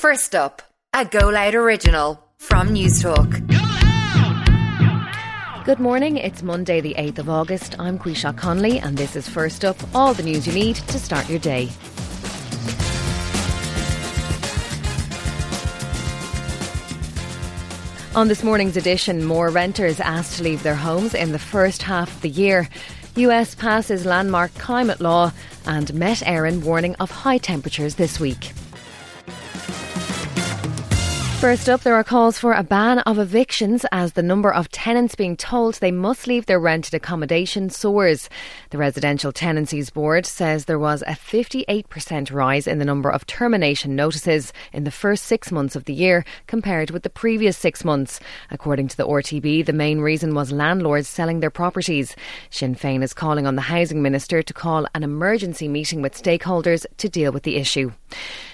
First up, a Go Loud original from Newstalk. Good morning, it's Monday, the 8th of August. I'm Quisha Conley, and this is First Up all the news you need to start your day. On this morning's edition, more renters asked to leave their homes in the first half of the year. US passes landmark climate law and Met Éireann warning of high temperatures this week. First up, there are calls for a ban of evictions as the number of tenants being told they must leave their rented accommodation soars. The Residential Tenancies Board says there was a 58% rise in the number of termination notices in the first six months of the year compared with the previous six months. According to the RTB, the main reason was landlords selling their properties. Sinn Féin is calling on the Housing Minister to call an emergency meeting with stakeholders to deal with the issue.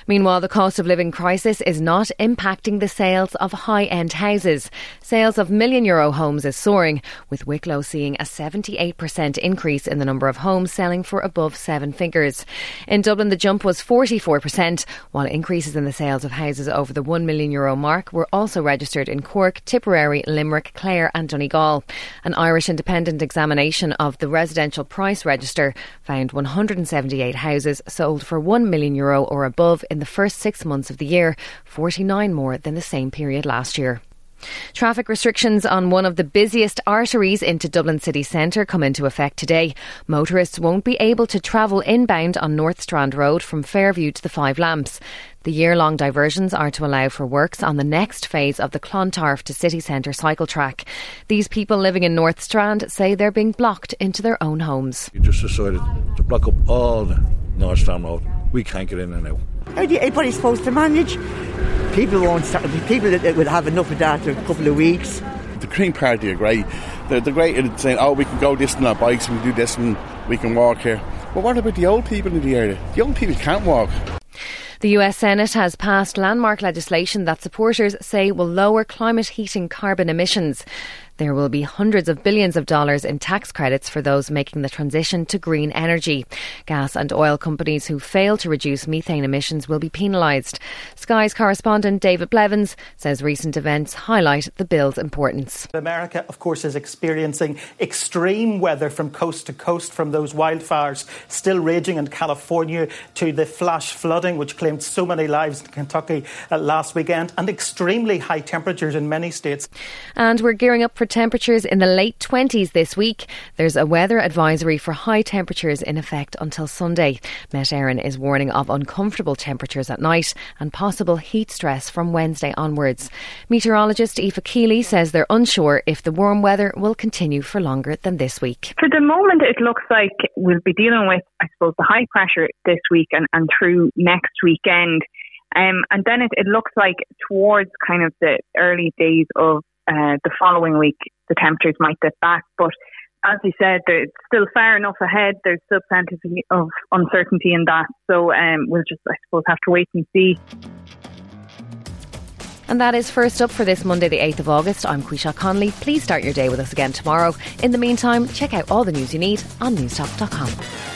Meanwhile, the cost of living crisis is not impacting the sales of high end houses. Sales of million euro homes is soaring, with Wicklow seeing a 78% increase in the number of homes selling for above seven figures. In Dublin, the jump was 44%, while increases in the sales of houses over the 1 million euro mark were also registered in Cork, Tipperary, Limerick, Clare, and Donegal. An Irish independent examination of the residential price register found 178 houses sold for 1 million euro or above in the first six months of the year, 49 more than the same period last year. Traffic restrictions on one of the busiest arteries into Dublin city centre come into effect today. Motorists won't be able to travel inbound on North Strand Road from Fairview to the Five Lamps. The year long diversions are to allow for works on the next phase of the Clontarf to City Centre cycle track. These people living in North Strand say they're being blocked into their own homes. You just decided to block up all North Strand Road. We can't get in and out. How do anybody supposed to manage? People won't start, people that will have enough of that after a couple of weeks. The Green Party are great. They're, they're great at saying, oh, we can go this on our bikes, we can do this and we can walk here. But what about the old people in the area? The old people can't walk. The US Senate has passed landmark legislation that supporters say will lower climate heating carbon emissions. There will be hundreds of billions of dollars in tax credits for those making the transition to green energy. Gas and oil companies who fail to reduce methane emissions will be penalised. Sky's correspondent David Blevins says recent events highlight the bill's importance. America, of course, is experiencing extreme weather from coast to coast, from those wildfires still raging in California to the flash flooding, which claimed so many lives in Kentucky uh, last weekend, and extremely high temperatures in many states. And we're gearing up for temperatures in the late 20s this week. There's a weather advisory for high temperatures in effect until Sunday. Met Éireann is warning of uncomfortable temperatures at night and possible heat stress from Wednesday onwards. Meteorologist Aoife Keeley says they're unsure if the warm weather will continue for longer than this week. For the moment, it looks like we'll be dealing with, I suppose, the high pressure this week and, and through next weekend. Um, and then it, it looks like towards kind of the early days of uh, the following week the temperatures might dip back. But as you said, it's still far enough ahead. There's still plenty of uncertainty in that. So um, we'll just, I suppose, have to wait and see. And that is first up for this Monday, the 8th of August. I'm Quisha Conley. Please start your day with us again tomorrow. In the meantime, check out all the news you need on newstalk.com.